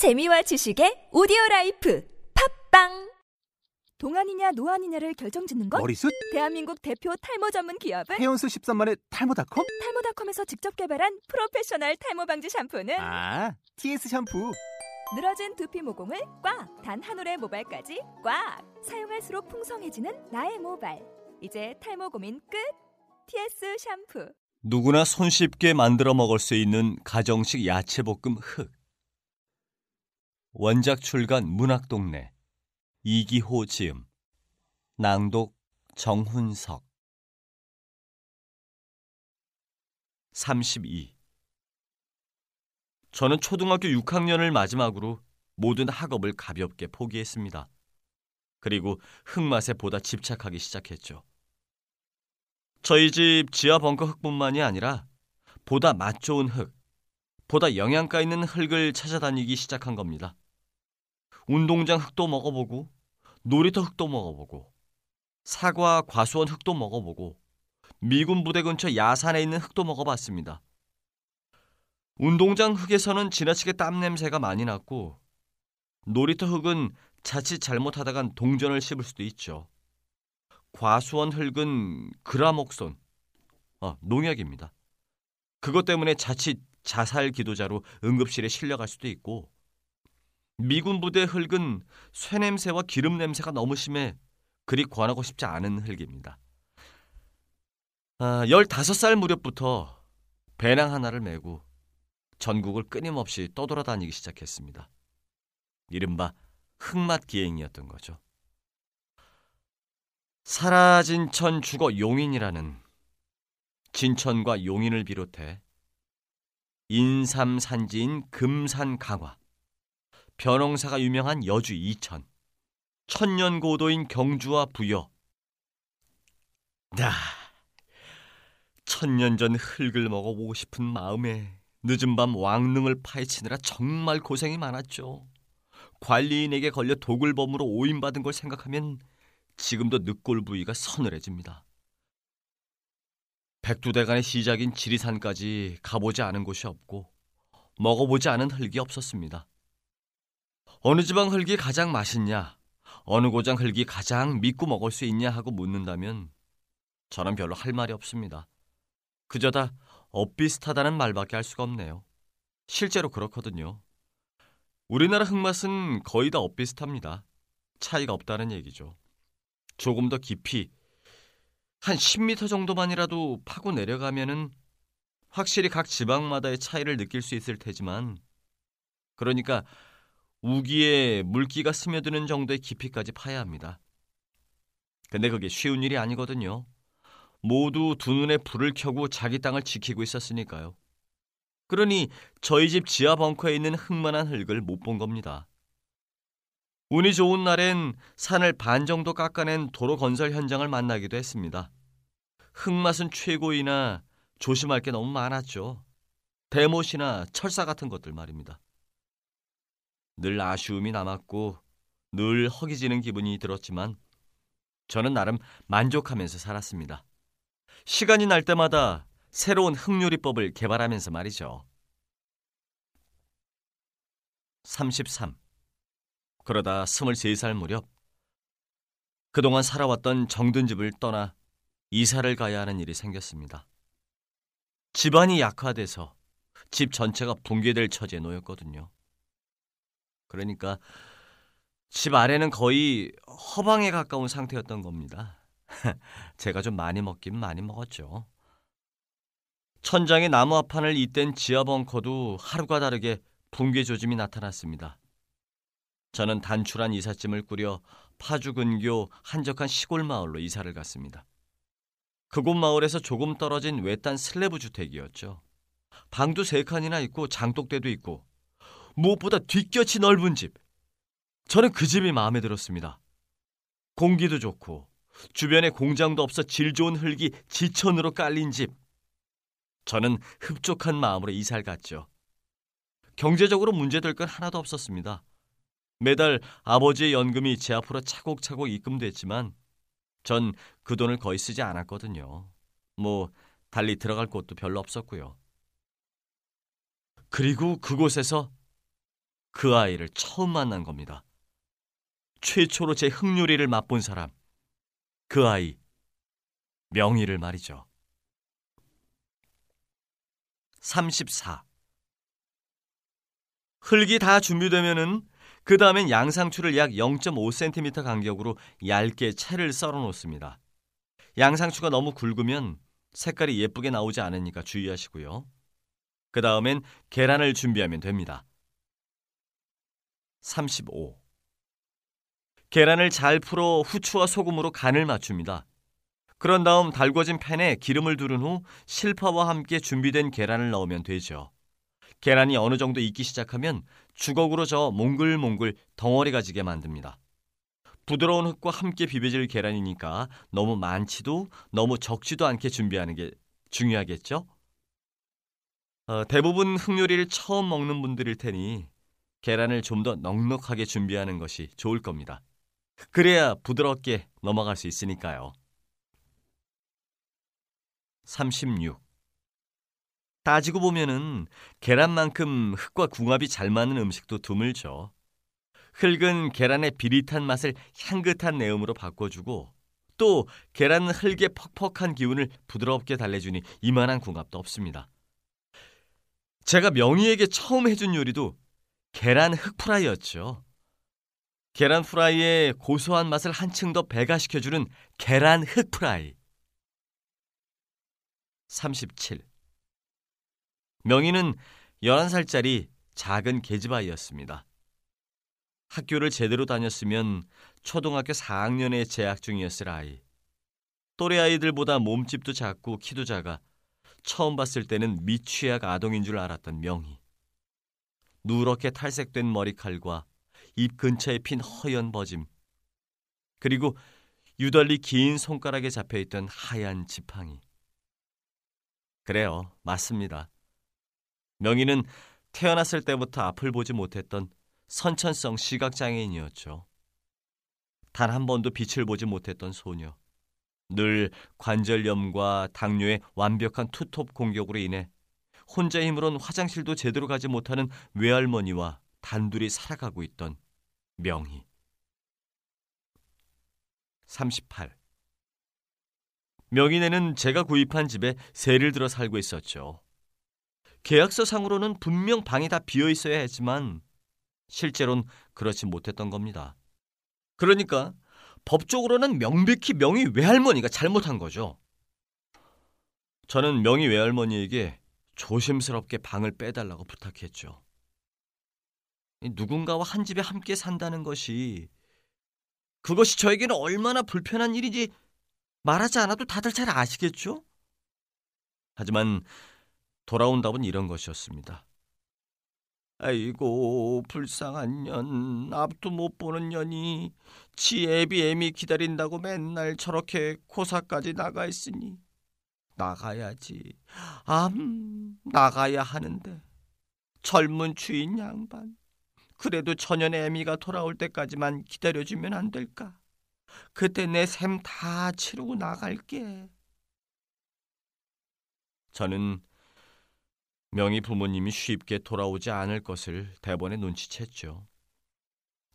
재미와 지식의 오디오 라이프 팟빵 동안이냐 노안이냐를 결정짓는 것? 머리숱? 대한민국 대표 탈모 전문 기업은 헤어수 13만의 탈모닷컴? 탈모닷컴에서 직접 개발한 프로페셔널 탈모 방지 샴푸는 아, TS 샴푸. 늘어진 두피 모공을 꽉! 단 한 올의 모발까지 꽉! 사용할수록 풍성해지는 나의 모발. 이제 탈모 고민 끝! TS 샴푸. 누구나 손쉽게 만들어 먹을 수 있는 가정식 야채볶음 흙. 원작 출간 문학동네. 이기호 지음. 낭독 정훈석. 32. 저는 초등학교 6학년을 마지막으로 모든 학업을 가볍게 포기했습니다. 그리고 흙맛에 보다 집착하기 시작했죠. 저희 집 지하 벙커 흙뿐만이 아니라 보다 맛 좋은 흙, 보다 영양가 있는 흙을 찾아다니기 시작한 겁니다. 운동장 흙도 먹어보고 놀이터 흙도 먹어보고 사과 과수원 흙도 먹어보고 미군 부대 근처 야산에 있는 흙도 먹어봤습니다. 운동장 흙에서는 지나치게 땀 냄새가 많이 났고 놀이터 흙은 자칫 잘못하다간 동전을 씹을 수도 있죠. 과수원 흙은 그라목손, 어, 농약입니다. 그것 때문에 자칫 자살 기도자로 응급실에 실려갈 수도 있고 미군 부대 흙은 쇠냄새와 기름 냄새가 너무 심해 그리 권하고 싶지 않은 흙입니다. 아, 15살 무렵부터 배낭 하나를 메고 전국을 끊임없이 떠돌아다니기 시작했습니다. 이른바 흙맛 기행이었던 거죠. 사라진 천 죽어 용인이라는 진천과 용인을 비롯해 인삼산지인 금산 강화, 벼농사가 유명한 여주 이천, 천년 고도인 경주와 부여. 나 천년 전 흙을 먹어보고 싶은 마음에 늦은 밤 왕릉을 파헤치느라 정말 고생이 많았죠. 관리인에게 걸려 도굴범으로 오인받은 걸 생각하면 지금도 늑골 부위가 서늘해집니다. 백두대간의 시작인 지리산까지 가보지 않은 곳이 없고 먹어보지 않은 흙이 없었습니다. 어느 지방 흙이 가장 맛있냐, 어느 고장 흙이 가장 믿고 먹을 수 있냐 하고 묻는다면 저는 별로 할 말이 없습니다. 그저 다 엇비슷하다는 말밖에 할 수가 없네요. 실제로 그렇거든요. 우리나라 흙맛은 거의 다 엇비슷합니다. 차이가 없다는 얘기죠. 조금 더 깊이 한 10m 정도만이라도 파고 내려가면은 확실히 각 지방마다의 차이를 느낄 수 있을 테지만 그러니까 우기에 물기가 스며드는 정도의 깊이까지 파야 합니다. 근데 그게 쉬운 일이 아니거든요. 모두 두 눈에 불을 켜고 자기 땅을 지키고 있었으니까요. 그러니 저희 집 지하 벙커에 있는 흙만한 흙을 못 본 겁니다. 운이 좋은 날엔 산을 반 정도 깎아낸 도로 건설 현장을 만나기도 했습니다. 흙맛은 최고이나 조심할 게 너무 많았죠. 대못이나 철사 같은 것들 말입니다. 늘 아쉬움이 남았고 늘 허기지는 기분이 들었지만 저는 나름 만족하면서 살았습니다. 시간이 날 때마다 새로운 흙요리법을 개발하면서 말이죠. 33. 그러다 23살 무렵 그동안 살아왔던 정든 집을 떠나 이사를 가야 하는 일이 생겼습니다. 집안이 약화돼서 집 전체가 붕괴될 처지에 놓였거든요. 그러니까 집 아래는 거의 허방에 가까운 상태였던 겁니다. 제가 좀 많이 먹긴 많이 먹었죠. 천장에 나무 합판을 잇댄 지하 벙커도 하루가 다르게 붕괴 조짐이 나타났습니다. 저는 단출한 이삿짐을 꾸려 파주 근교 한적한 시골 마을로 이사를 갔습니다. 그곳 마을에서 조금 떨어진 외딴 슬래브 주택이었죠. 방도 세 칸이나 있고 장독대도 있고 무엇보다 뒷곁이 넓은 집. 저는 그 집이 마음에 들었습니다. 공기도 좋고 주변에 공장도 없어 질 좋은 흙이 지천으로 깔린 집. 저는 흡족한 마음으로 이사를 갔죠. 경제적으로 문제될 건 하나도 없었습니다. 매달 아버지의 연금이 제 앞으로 차곡차곡 입금됐지만 전 그 돈을 거의 쓰지 않았거든요. 뭐 달리 들어갈 곳도 별로 없었고요. 그리고 그곳에서 그 아이를 처음 만난 겁니다. 최초로 제 흑요리를 맛본 사람, 그 아이, 명희를 말이죠. 34. 흙이 다 준비되면은 그 다음엔 양상추를 약 0.5cm 간격으로 얇게 채를 썰어 놓습니다. 양상추가 너무 굵으면 색깔이 예쁘게 나오지 않으니까 주의하시고요. 그 다음엔 계란을 준비하면 됩니다. 35. 계란을 잘 풀어 후추와 소금으로 간을 맞춥니다. 그런 다음 달궈진 팬에 기름을 두른 후 실파와 함께 준비된 계란을 넣으면 되죠. 계란이 어느 정도 익기 시작하면 주걱으로 저 몽글몽글 덩어리가 지게 만듭니다. 부드러운 흙과 함께 비벼질 계란이니까 너무 많지도 너무 적지도 않게 준비하는 게 중요하겠죠? 어, 대부분 흑요리를 처음 먹는 분들일 테니 계란을 좀 더 넉넉하게 준비하는 것이 좋을 겁니다. 그래야 부드럽게 넘어갈 수 있으니까요. 36. 따지고 보면은 계란만큼 흙과 궁합이 잘 맞는 음식도 드물죠. 흙은 계란의 비릿한 맛을 향긋한 내음으로 바꿔주고 또 계란은 흙의 퍽퍽한 기운을 부드럽게 달래주니 이만한 궁합도 없습니다. 제가 명희에게 처음 해준 요리도 계란 흑프라이였죠. 계란 프라이의 고소한 맛을 한층 더 배가시켜주는 계란 흑프라이. 37. 명희는 11살짜리 작은 계집아이였습니다. 학교를 제대로 다녔으면 초등학교 4학년에 재학 중이었을 아이. 또래 아이들보다 몸집도 작고 키도 작아 처음 봤을 때는 미취학 아동인 줄 알았던 명희. 누렇게 탈색된 머리칼과 입 근처에 핀 허연 버짐, 그리고 유달리 긴 손가락에 잡혀있던 하얀 지팡이. 그래요, 맞습니다. 명희는 태어났을 때부터 앞을 보지 못했던 선천성 시각장애인이었죠. 단 한 번도 빛을 보지 못했던 소녀. 늘 관절염과 당뇨의 완벽한 투톱 공격으로 인해 혼자 힘으론 화장실도 제대로 가지 못하는 외할머니와 단둘이 살아가고 있던 명희. 38. 명희네는 제가 구입한 집에 세를 들어 살고 있었죠. 계약서 상으로는 분명 방이 다 비어 있어야 했지만 실제로는 그렇지 못했던 겁니다. 그러니까 법적으로는 명백히 명희 외할머니가 잘못한 거죠. 저는 명희 외할머니에게 조심스럽게 방을 빼달라고 부탁했죠. 누군가와 한 집에 함께 산다는 것이 그것이 저에게는 얼마나 불편한 일인지 말하지 않아도 다들 잘 아시겠죠? 하지만 돌아온 답은 이런 것이었습니다. 아이고 불쌍한 년 앞도 못 보는 년이 지 애비 애미 기다린다고 맨날 저렇게 고사까지 나가 있으니 나가야지 암 나가야 하는데 젊은 주인 양반 그래도 천연의 애미가 돌아올 때까지만 기다려주면 안 될까? 그때 내샘다 치르고 나갈게. 저는 명희 부모님이 쉽게 돌아오지 않을 것을 대번에 눈치챘죠.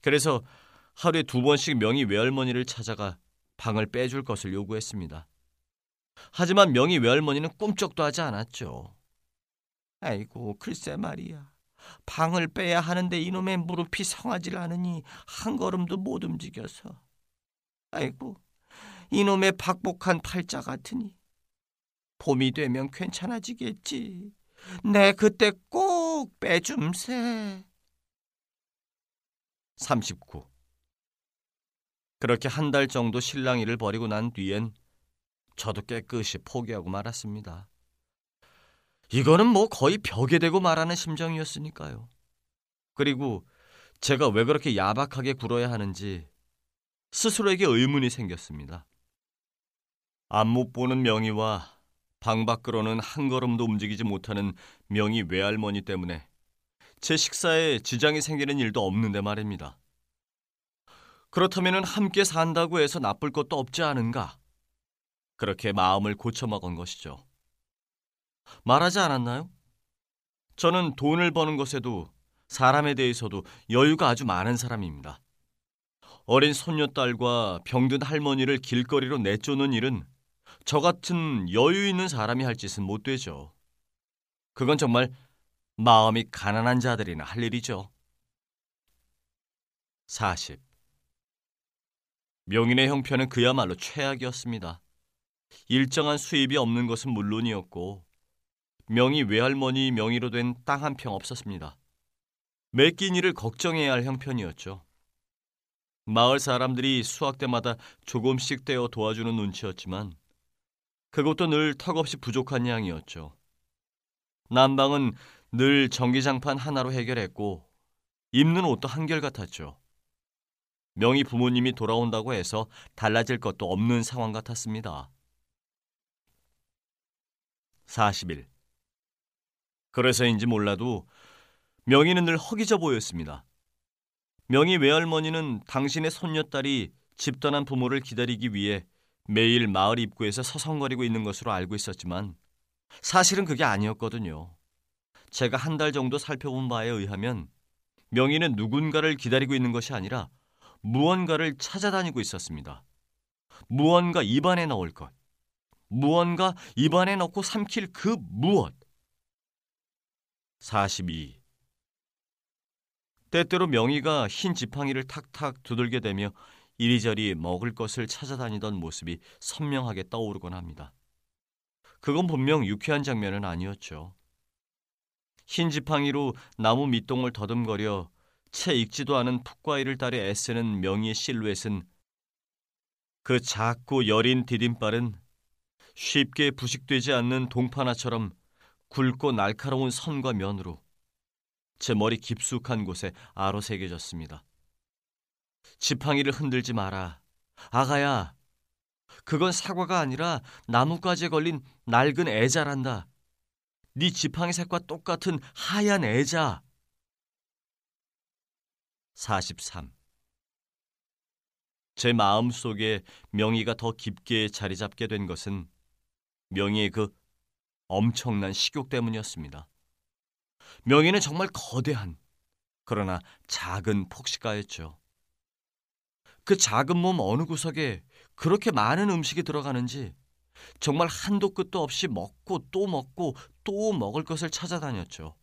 그래서 하루에 두 번씩 명희 외할머니를 찾아가 방을 빼줄 것을 요구했습니다. 하지만 명희 외할머니는 꿈쩍도 하지 않았죠. 아이고, 글쎄 말이야. 방을 빼야 하는데 이놈의 무릎이 성하질 않으니 한 걸음도 못 움직여서. 아이고, 이놈의 박복한 팔자 같으니. 봄이 되면 괜찮아지겠지. 내 그때 꼭 빼줌세. 39. 그렇게 한 달 정도 실랑이를 벌이고 난 뒤엔 저도 깨끗이 포기하고 말았습니다. 이거는 뭐 거의 벽에 대고 말하는 심정이었으니까요. 그리고 제가 왜 그렇게 야박하게 굴어야 하는지 스스로에게 의문이 생겼습니다. 안못 보는 명의와 방 밖으로는 한 걸음도 움직이지 못하는 명의 외할머니 때문에 제 식사에 지장이 생기는 일도 없는데 말입니다. 그렇다면 함께 산다고 해서 나쁠 것도 없지 않은가? 그렇게 마음을 고쳐먹은 것이죠. 말하지 않았나요? 저는 돈을 버는 것에도 사람에 대해서도 여유가 아주 많은 사람입니다. 어린 손녀딸과 병든 할머니를 길거리로 내쫓는 일은 저 같은 여유 있는 사람이 할 짓은 못 되죠. 그건 정말 마음이 가난한 자들이나 할 일이죠. 40. 명인의 형편은 그야말로 최악이었습니다. 일정한 수입이 없는 것은 물론이었고 명의 외할머니 명의로 된 땅 한 평 없었습니다. 매끼니를 걱정해야 할 형편이었죠. 마을 사람들이 수학 때마다 조금씩 떼어 도와주는 눈치였지만 그것도 늘 턱없이 부족한 양이었죠. 난방은 늘 전기장판 하나로 해결했고 입는 옷도 한결같았죠. 명희 부모님이 돌아온다고 해서 달라질 것도 없는 상황 같았습니다. 40일. 그래서인지 몰라도 명희는 늘 허기져 보였습니다. 명희 외할머니는 당신의 손녀딸이 집 떠난 부모를 기다리기 위해 매일 마을 입구에서 서성거리고 있는 것으로 알고 있었지만 사실은 그게 아니었거든요. 제가 한 달 정도 살펴본 바에 의하면 명희는 누군가를 기다리고 있는 것이 아니라 무언가를 찾아다니고 있었습니다. 무언가 입안에 넣을 것. 무언가 입안에 넣고 삼킬 그 무엇. 42. 때때로 명희가 흰 지팡이를 탁탁 두들게 되며 이리저리 먹을 것을 찾아다니던 모습이 선명하게 떠오르곤 합니다. 그건 분명 유쾌한 장면은 아니었죠. 흰 지팡이로 나무 밑동을 더듬거려 채 익지도 않은 풋과일을 따려 애쓰는 명희의 실루엣은 그 작고 여린 디딤발은 쉽게 부식되지 않는 동파나처럼 굵고 날카로운 선과 면으로 제 머리 깊숙한 곳에 아로 새겨졌습니다. 지팡이를 흔들지 마라. 아가야, 그건 사과가 아니라 나뭇가지에 걸린 낡은 애자란다. 네 지팡이 색과 똑같은 하얀 애자. 43. 제 마음 속에 명의가 더 깊게 자리 잡게 된 것은 명의의 그 엄청난 식욕 때문이었습니다. 명의는 정말 거대한, 그러나 작은 폭식가였죠. 그 작은 몸 어느 구석에 그렇게 많은 음식이 들어가는지 정말 한도 끝도 없이 먹고 또 먹고 또 먹을 것을 찾아다녔죠.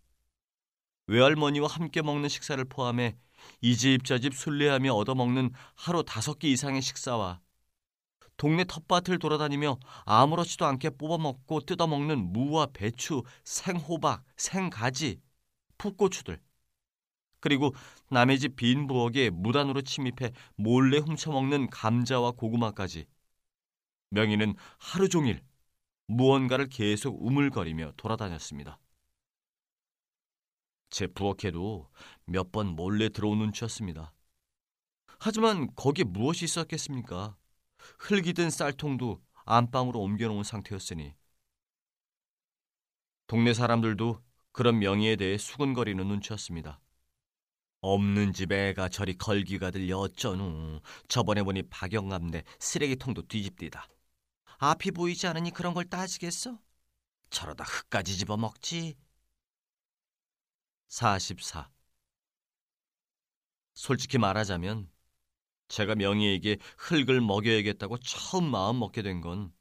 외할머니와 함께 먹는 식사를 포함해 이 집 저집 순례하며 얻어먹는 하루 다섯 끼 이상의 식사와 동네 텃밭을 돌아다니며 아무렇지도 않게 뽑아먹고 뜯어먹는 무와 배추, 생호박, 생가지, 풋고추들 그리고 남의 집 빈 부엌에 무단으로 침입해 몰래 훔쳐먹는 감자와 고구마까지 명희는 하루 종일 무언가를 계속 우물거리며 돌아다녔습니다. 제 부엌에도 몇 번 몰래 들어온 눈치였습니다. 하지만 거기에 무엇이 있었겠습니까? 흙이 든 쌀통도 안방으로 옮겨놓은 상태였으니 동네 사람들도 그런 명의에 대해 수근거리는 눈치였습니다. 없는 집에 애가 저리 걸기가 들려 어쩌누. 저번에 보니 박영감네 쓰레기통도 뒤집디다. 앞이 보이지 않으니 그런 걸 따지겠어? 저러다 흙까지 집어먹지. 44. 솔직히 말하자면 제가 명희에게 흙을 먹여야겠다고 처음 마음 먹게 된 건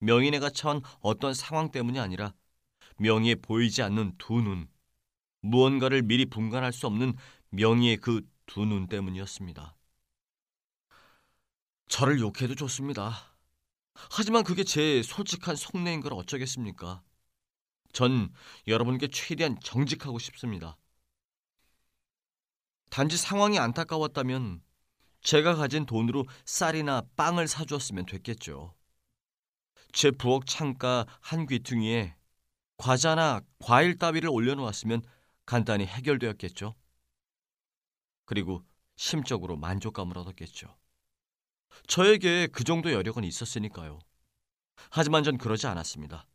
명희네가 처한 어떤 상황 때문이 아니라 명희에 보이지 않는 두 눈, 무언가를 미리 분간할 수 없는 명희의 그 두 눈 때문이었습니다. 저를 욕해도 좋습니다. 하지만 그게 제 솔직한 속내인 걸 어쩌겠습니까? 전 여러분께 최대한 정직하고 싶습니다. 단지 상황이 안타까웠다면 제가 가진 돈으로 쌀이나 빵을 사주었으면 됐겠죠. 제 부엌 창가 한 귀퉁이에 과자나 과일 따위를 올려놓았으면 간단히 해결되었겠죠. 그리고 심적으로 만족감을 얻었겠죠. 저에게 그 정도 여력은 있었으니까요. 하지만 전 그러지 않았습니다.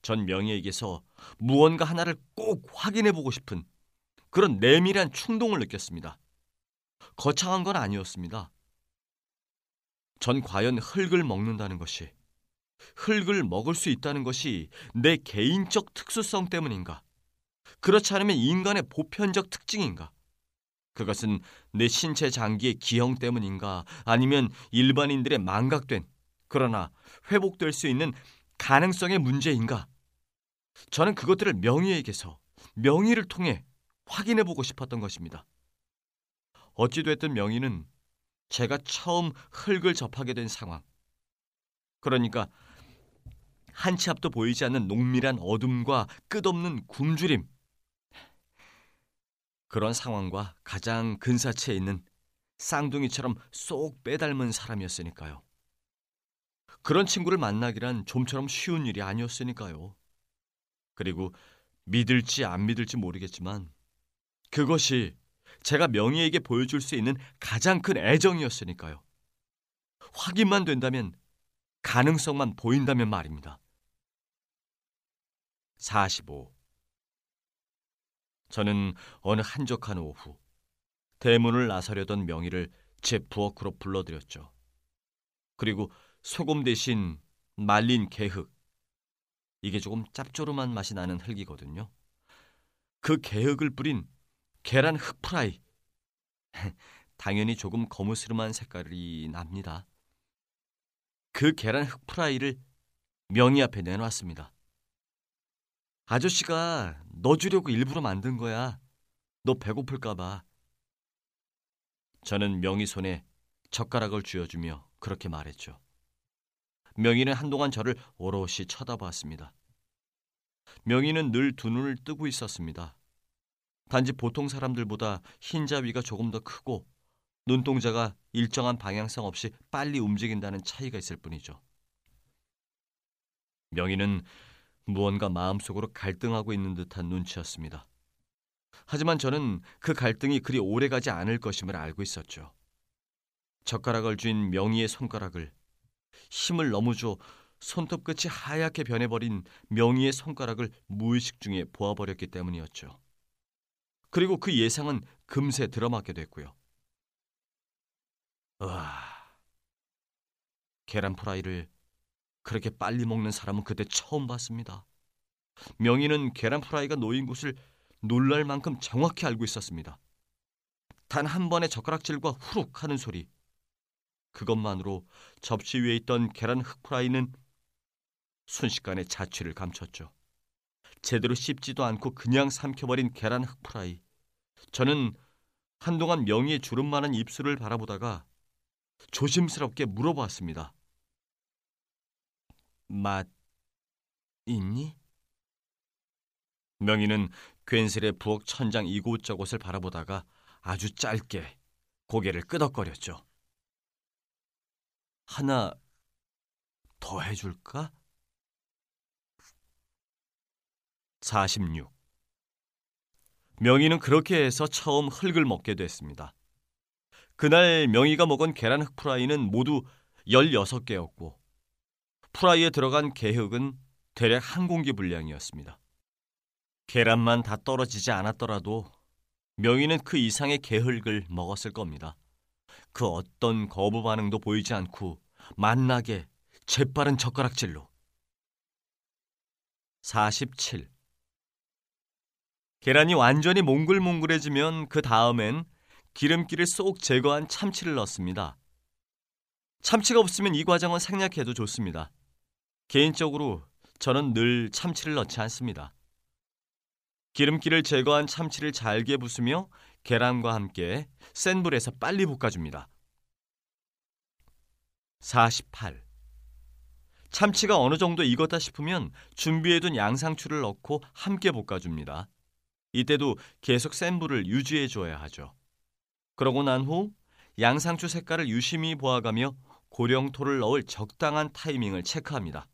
전 명예에게서 무언가 하나를 꼭 확인해 보고 싶은 그런 내밀한 충동을 느꼈습니다. 거창한 건 아니었습니다. 전 과연 흙을 먹는다는 것이 흙을 먹을 수 있다는 것이 내 개인적 특수성 때문인가? 그렇지 않으면 인간의 보편적 특징인가? 그것은 내 신체 장기의 기형 때문인가? 아니면 일반인들의 망각된 그러나 회복될 수 있는 가능성의 문제인가? 저는 그것들을 명의에게서 명의를 통해 확인해 보고 싶었던 것입니다. 어찌됐든 명의는 제가 처음 흙을 접하게 된 상황. 그러니까 한 치 앞도 보이지 않는 농밀한 어둠과 끝없는 굶주림. 그런 상황과 가장 근사치에 있는 쌍둥이처럼 쏙 빼닮은 사람이었으니까요. 그런 친구를 만나기란 좀처럼 쉬운 일이 아니었으니까요. 그리고 믿을지 안 믿을지 모르겠지만 그것이 제가 명희에게 보여줄 수 있는 가장 큰 애정이었으니까요. 확인만 된다면 가능성만 보인다면 말입니다. 45. 저는 어느 한적한 오후 대문을 나서려던 명희를 제 부엌으로 불러들였죠. 그리고 소금 대신 말린 개흙 이게 조금 짭조름한 맛이 나는 흙이거든요. 그 개흙을 뿌린 계란 흑프라이. 당연히 조금 거무스름한 색깔이 납니다. 그 계란 흑프라이를 명희 앞에 내놨습니다. 아저씨가 너 주려고 일부러 만든 거야. 너 배고플까봐. 저는 명희 손에 젓가락을 쥐어주며 그렇게 말했죠. 명희는 한동안 저를 오롯이 쳐다보았습니다. 명희는 늘 두 눈을 뜨고 있었습니다. 단지 보통 사람들보다 흰자 위가 조금 더 크고 눈동자가 일정한 방향성 없이 빨리 움직인다는 차이가 있을 뿐이죠. 명희는 무언가 마음속으로 갈등하고 있는 듯한 눈치였습니다. 하지만 저는 그 갈등이 그리 오래가지 않을 것임을 알고 있었죠. 젓가락을 쥔 명희의 손가락을 힘을 너무 줘 손톱 끝이 하얗게 변해버린 명희의 손가락을 무의식 중에 보아버렸기 때문이었죠. 그리고 그 예상은 금세 들어맞게 됐고요. 와, 계란 프라이를 그렇게 빨리 먹는 사람은 그때 처음 봤습니다. 명희는 계란 프라이가 놓인 곳을 놀랄 만큼 정확히 알고 있었습니다. 단 한 번의 젓가락질과 후룩 하는 소리. 그것만으로 접시 위에 있던 계란 프라이는 순식간에 자취를 감췄죠. 제대로 씹지도 않고 그냥 삼켜버린 계란 프라이. 저는 한동안 명희의 조그만한 입술을 바라보다가 조심스럽게 물어봤습니다. 맛 있니? 명희는 괜스레 부엌 천장 이곳저곳을 바라보다가 아주 짧게 고개를 끄덕거렸죠. 하나 더 해줄까? 46. 명희는 그렇게 해서 처음 흙을 먹게 됐습니다. 그날 명희가 먹은 계란 흙 프라이는 모두 16개였고 프라이에 들어간 개흙은 대략 한 공기 분량이었습니다. 계란만 다 떨어지지 않았더라도 명희는 그 이상의 개흙을 먹었을 겁니다. 그 어떤 거부 반응도 보이지 않고 만나게 재빠른 젓가락질로 47. 계란이 완전히 몽글몽글해지면 그 다음엔 기름기를 쏙 제거한 참치를 넣습니다. 참치가 없으면 이 과정은 생략해도 좋습니다. 개인적으로 저는 늘 참치를 넣지 않습니다. 기름기를 제거한 참치를 잘게 부수며 계란과 함께 센 불에서 빨리 볶아줍니다. 48. 참치가 어느 정도 익었다 싶으면 준비해둔 양상추를 넣고 함께 볶아줍니다. 이때도 계속 센 불을 유지해 줘야 하죠. 그러고 난 후 양상추 색깔을 유심히 보아가며 고령토를 넣을 적당한 타이밍을 체크합니다.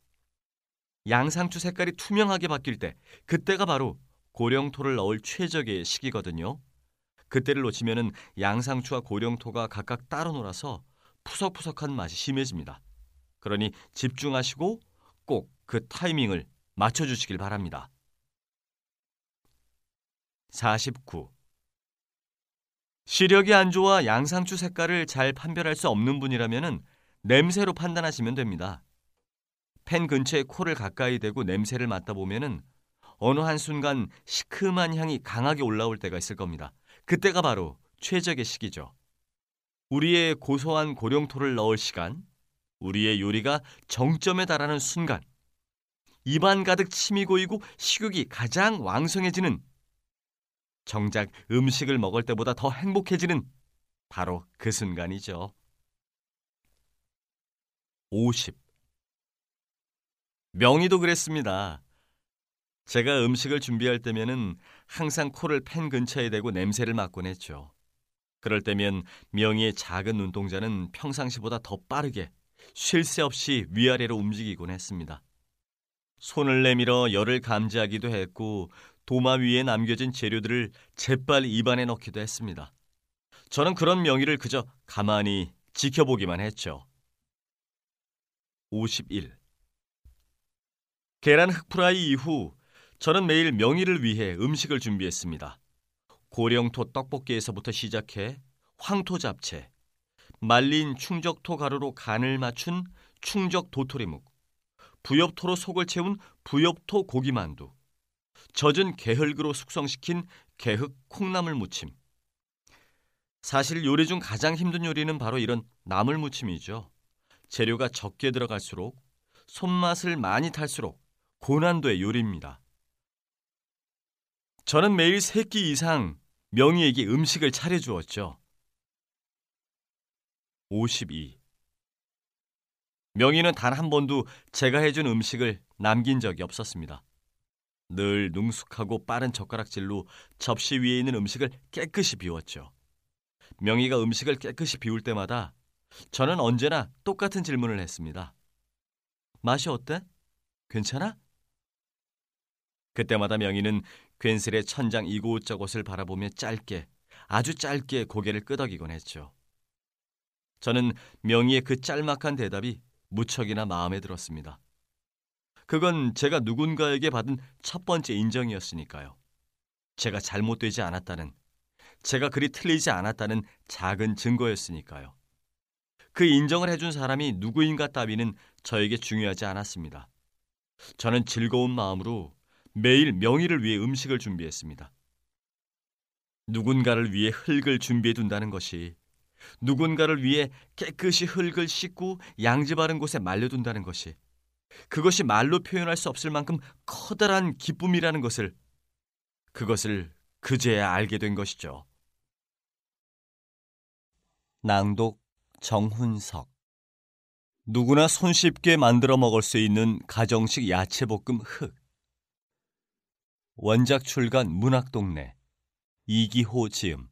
양상추 색깔이 투명하게 바뀔 때 그때가 바로 고령토를 넣을 최적의 시기거든요. 그때를 놓치면 양상추와 고령토가 각각 따로 놀아서 푸석푸석한 맛이 심해집니다. 그러니 집중하시고 꼭 그 타이밍을 맞춰주시길 바랍니다. 49. 시력이 안 좋아 양상추 색깔을 잘 판별할 수 없는 분이라면 냄새로 판단하시면 됩니다. 펜 근처에 코를 가까이 대고 냄새를 맡다 보면은 어느 한순간 시큼한 향이 강하게 올라올 때가 있을 겁니다. 그때가 바로 최적의 시기죠. 우리의 고소한 고령토를 넣을 시간, 우리의 요리가 정점에 달하는 순간, 입안 가득 침이 고이고 식욕이 가장 왕성해지는 정작 음식을 먹을 때보다 더 행복해지는 바로 그 순간이죠. 50. 명의도 그랬습니다. 제가 음식을 준비할 때면은 항상 코를 팬 근처에 대고 냄새를 맡곤 했죠. 그럴 때면 명의의 작은 눈동자는 평상시보다 더 빠르게 쉴 새 없이 위아래로 움직이곤 했습니다. 손을 내밀어 열을 감지하기도 했고 도마 위에 남겨진 재료들을 재빨리 입안에 넣기도 했습니다. 저는 그런 명의를 그저 가만히 지켜보기만 했죠. 51. 계란 흑프라이 이후 저는 매일 명의를 위해 음식을 준비했습니다. 고령토 떡볶이에서부터 시작해 황토 잡채, 말린 충적토 가루로 간을 맞춘 충적 도토리묵, 부엽토로 속을 채운 부엽토 고기만두, 젖은 게흙으로 숙성시킨 게흙 콩나물 무침. 사실 요리 중 가장 힘든 요리는 바로 이런 나물 무침이죠. 재료가 적게 들어갈수록 손맛을 많이 탈수록 고난도의 요리입니다. 저는 매일 세끼 이상 명희에게 음식을 차려주었죠. 52. 명희는 단 한 번도 제가 해준 음식을 남긴 적이 없었습니다. 늘 능숙하고 빠른 젓가락질로 접시 위에 있는 음식을 깨끗이 비웠죠. 명희가 음식을 깨끗이 비울 때마다 저는 언제나 똑같은 질문을 했습니다. 맛이 어때? 괜찮아? 그때마다 명희는 괜스레 천장 이곳저곳을 바라보며 짧게, 아주 짧게 고개를 끄덕이곤 했죠. 저는 명희의 그 짤막한 대답이 무척이나 마음에 들었습니다. 그건 제가 누군가에게 받은 첫 번째 인정이었으니까요. 제가 잘못되지 않았다는, 제가 그리 틀리지 않았다는 작은 증거였으니까요. 그 인정을 해준 사람이 누구인가 따위는 저에게 중요하지 않았습니다. 저는 즐거운 마음으로 매일 명의를 위해 음식을 준비했습니다. 누군가를 위해 흙을 준비해 둔다는 것이 누군가를 위해 깨끗이 흙을 씻고 양지 바른 곳에 말려둔다는 것이 그것이 말로 표현할 수 없을 만큼 커다란 기쁨이라는 것을 그것을 그제야 알게 된 것이죠. 낭독 정훈석. 누구나 손쉽게 만들어 먹을 수 있는 가정식 야채볶음 흙. 원작 출간 문학동네. 이기호 지음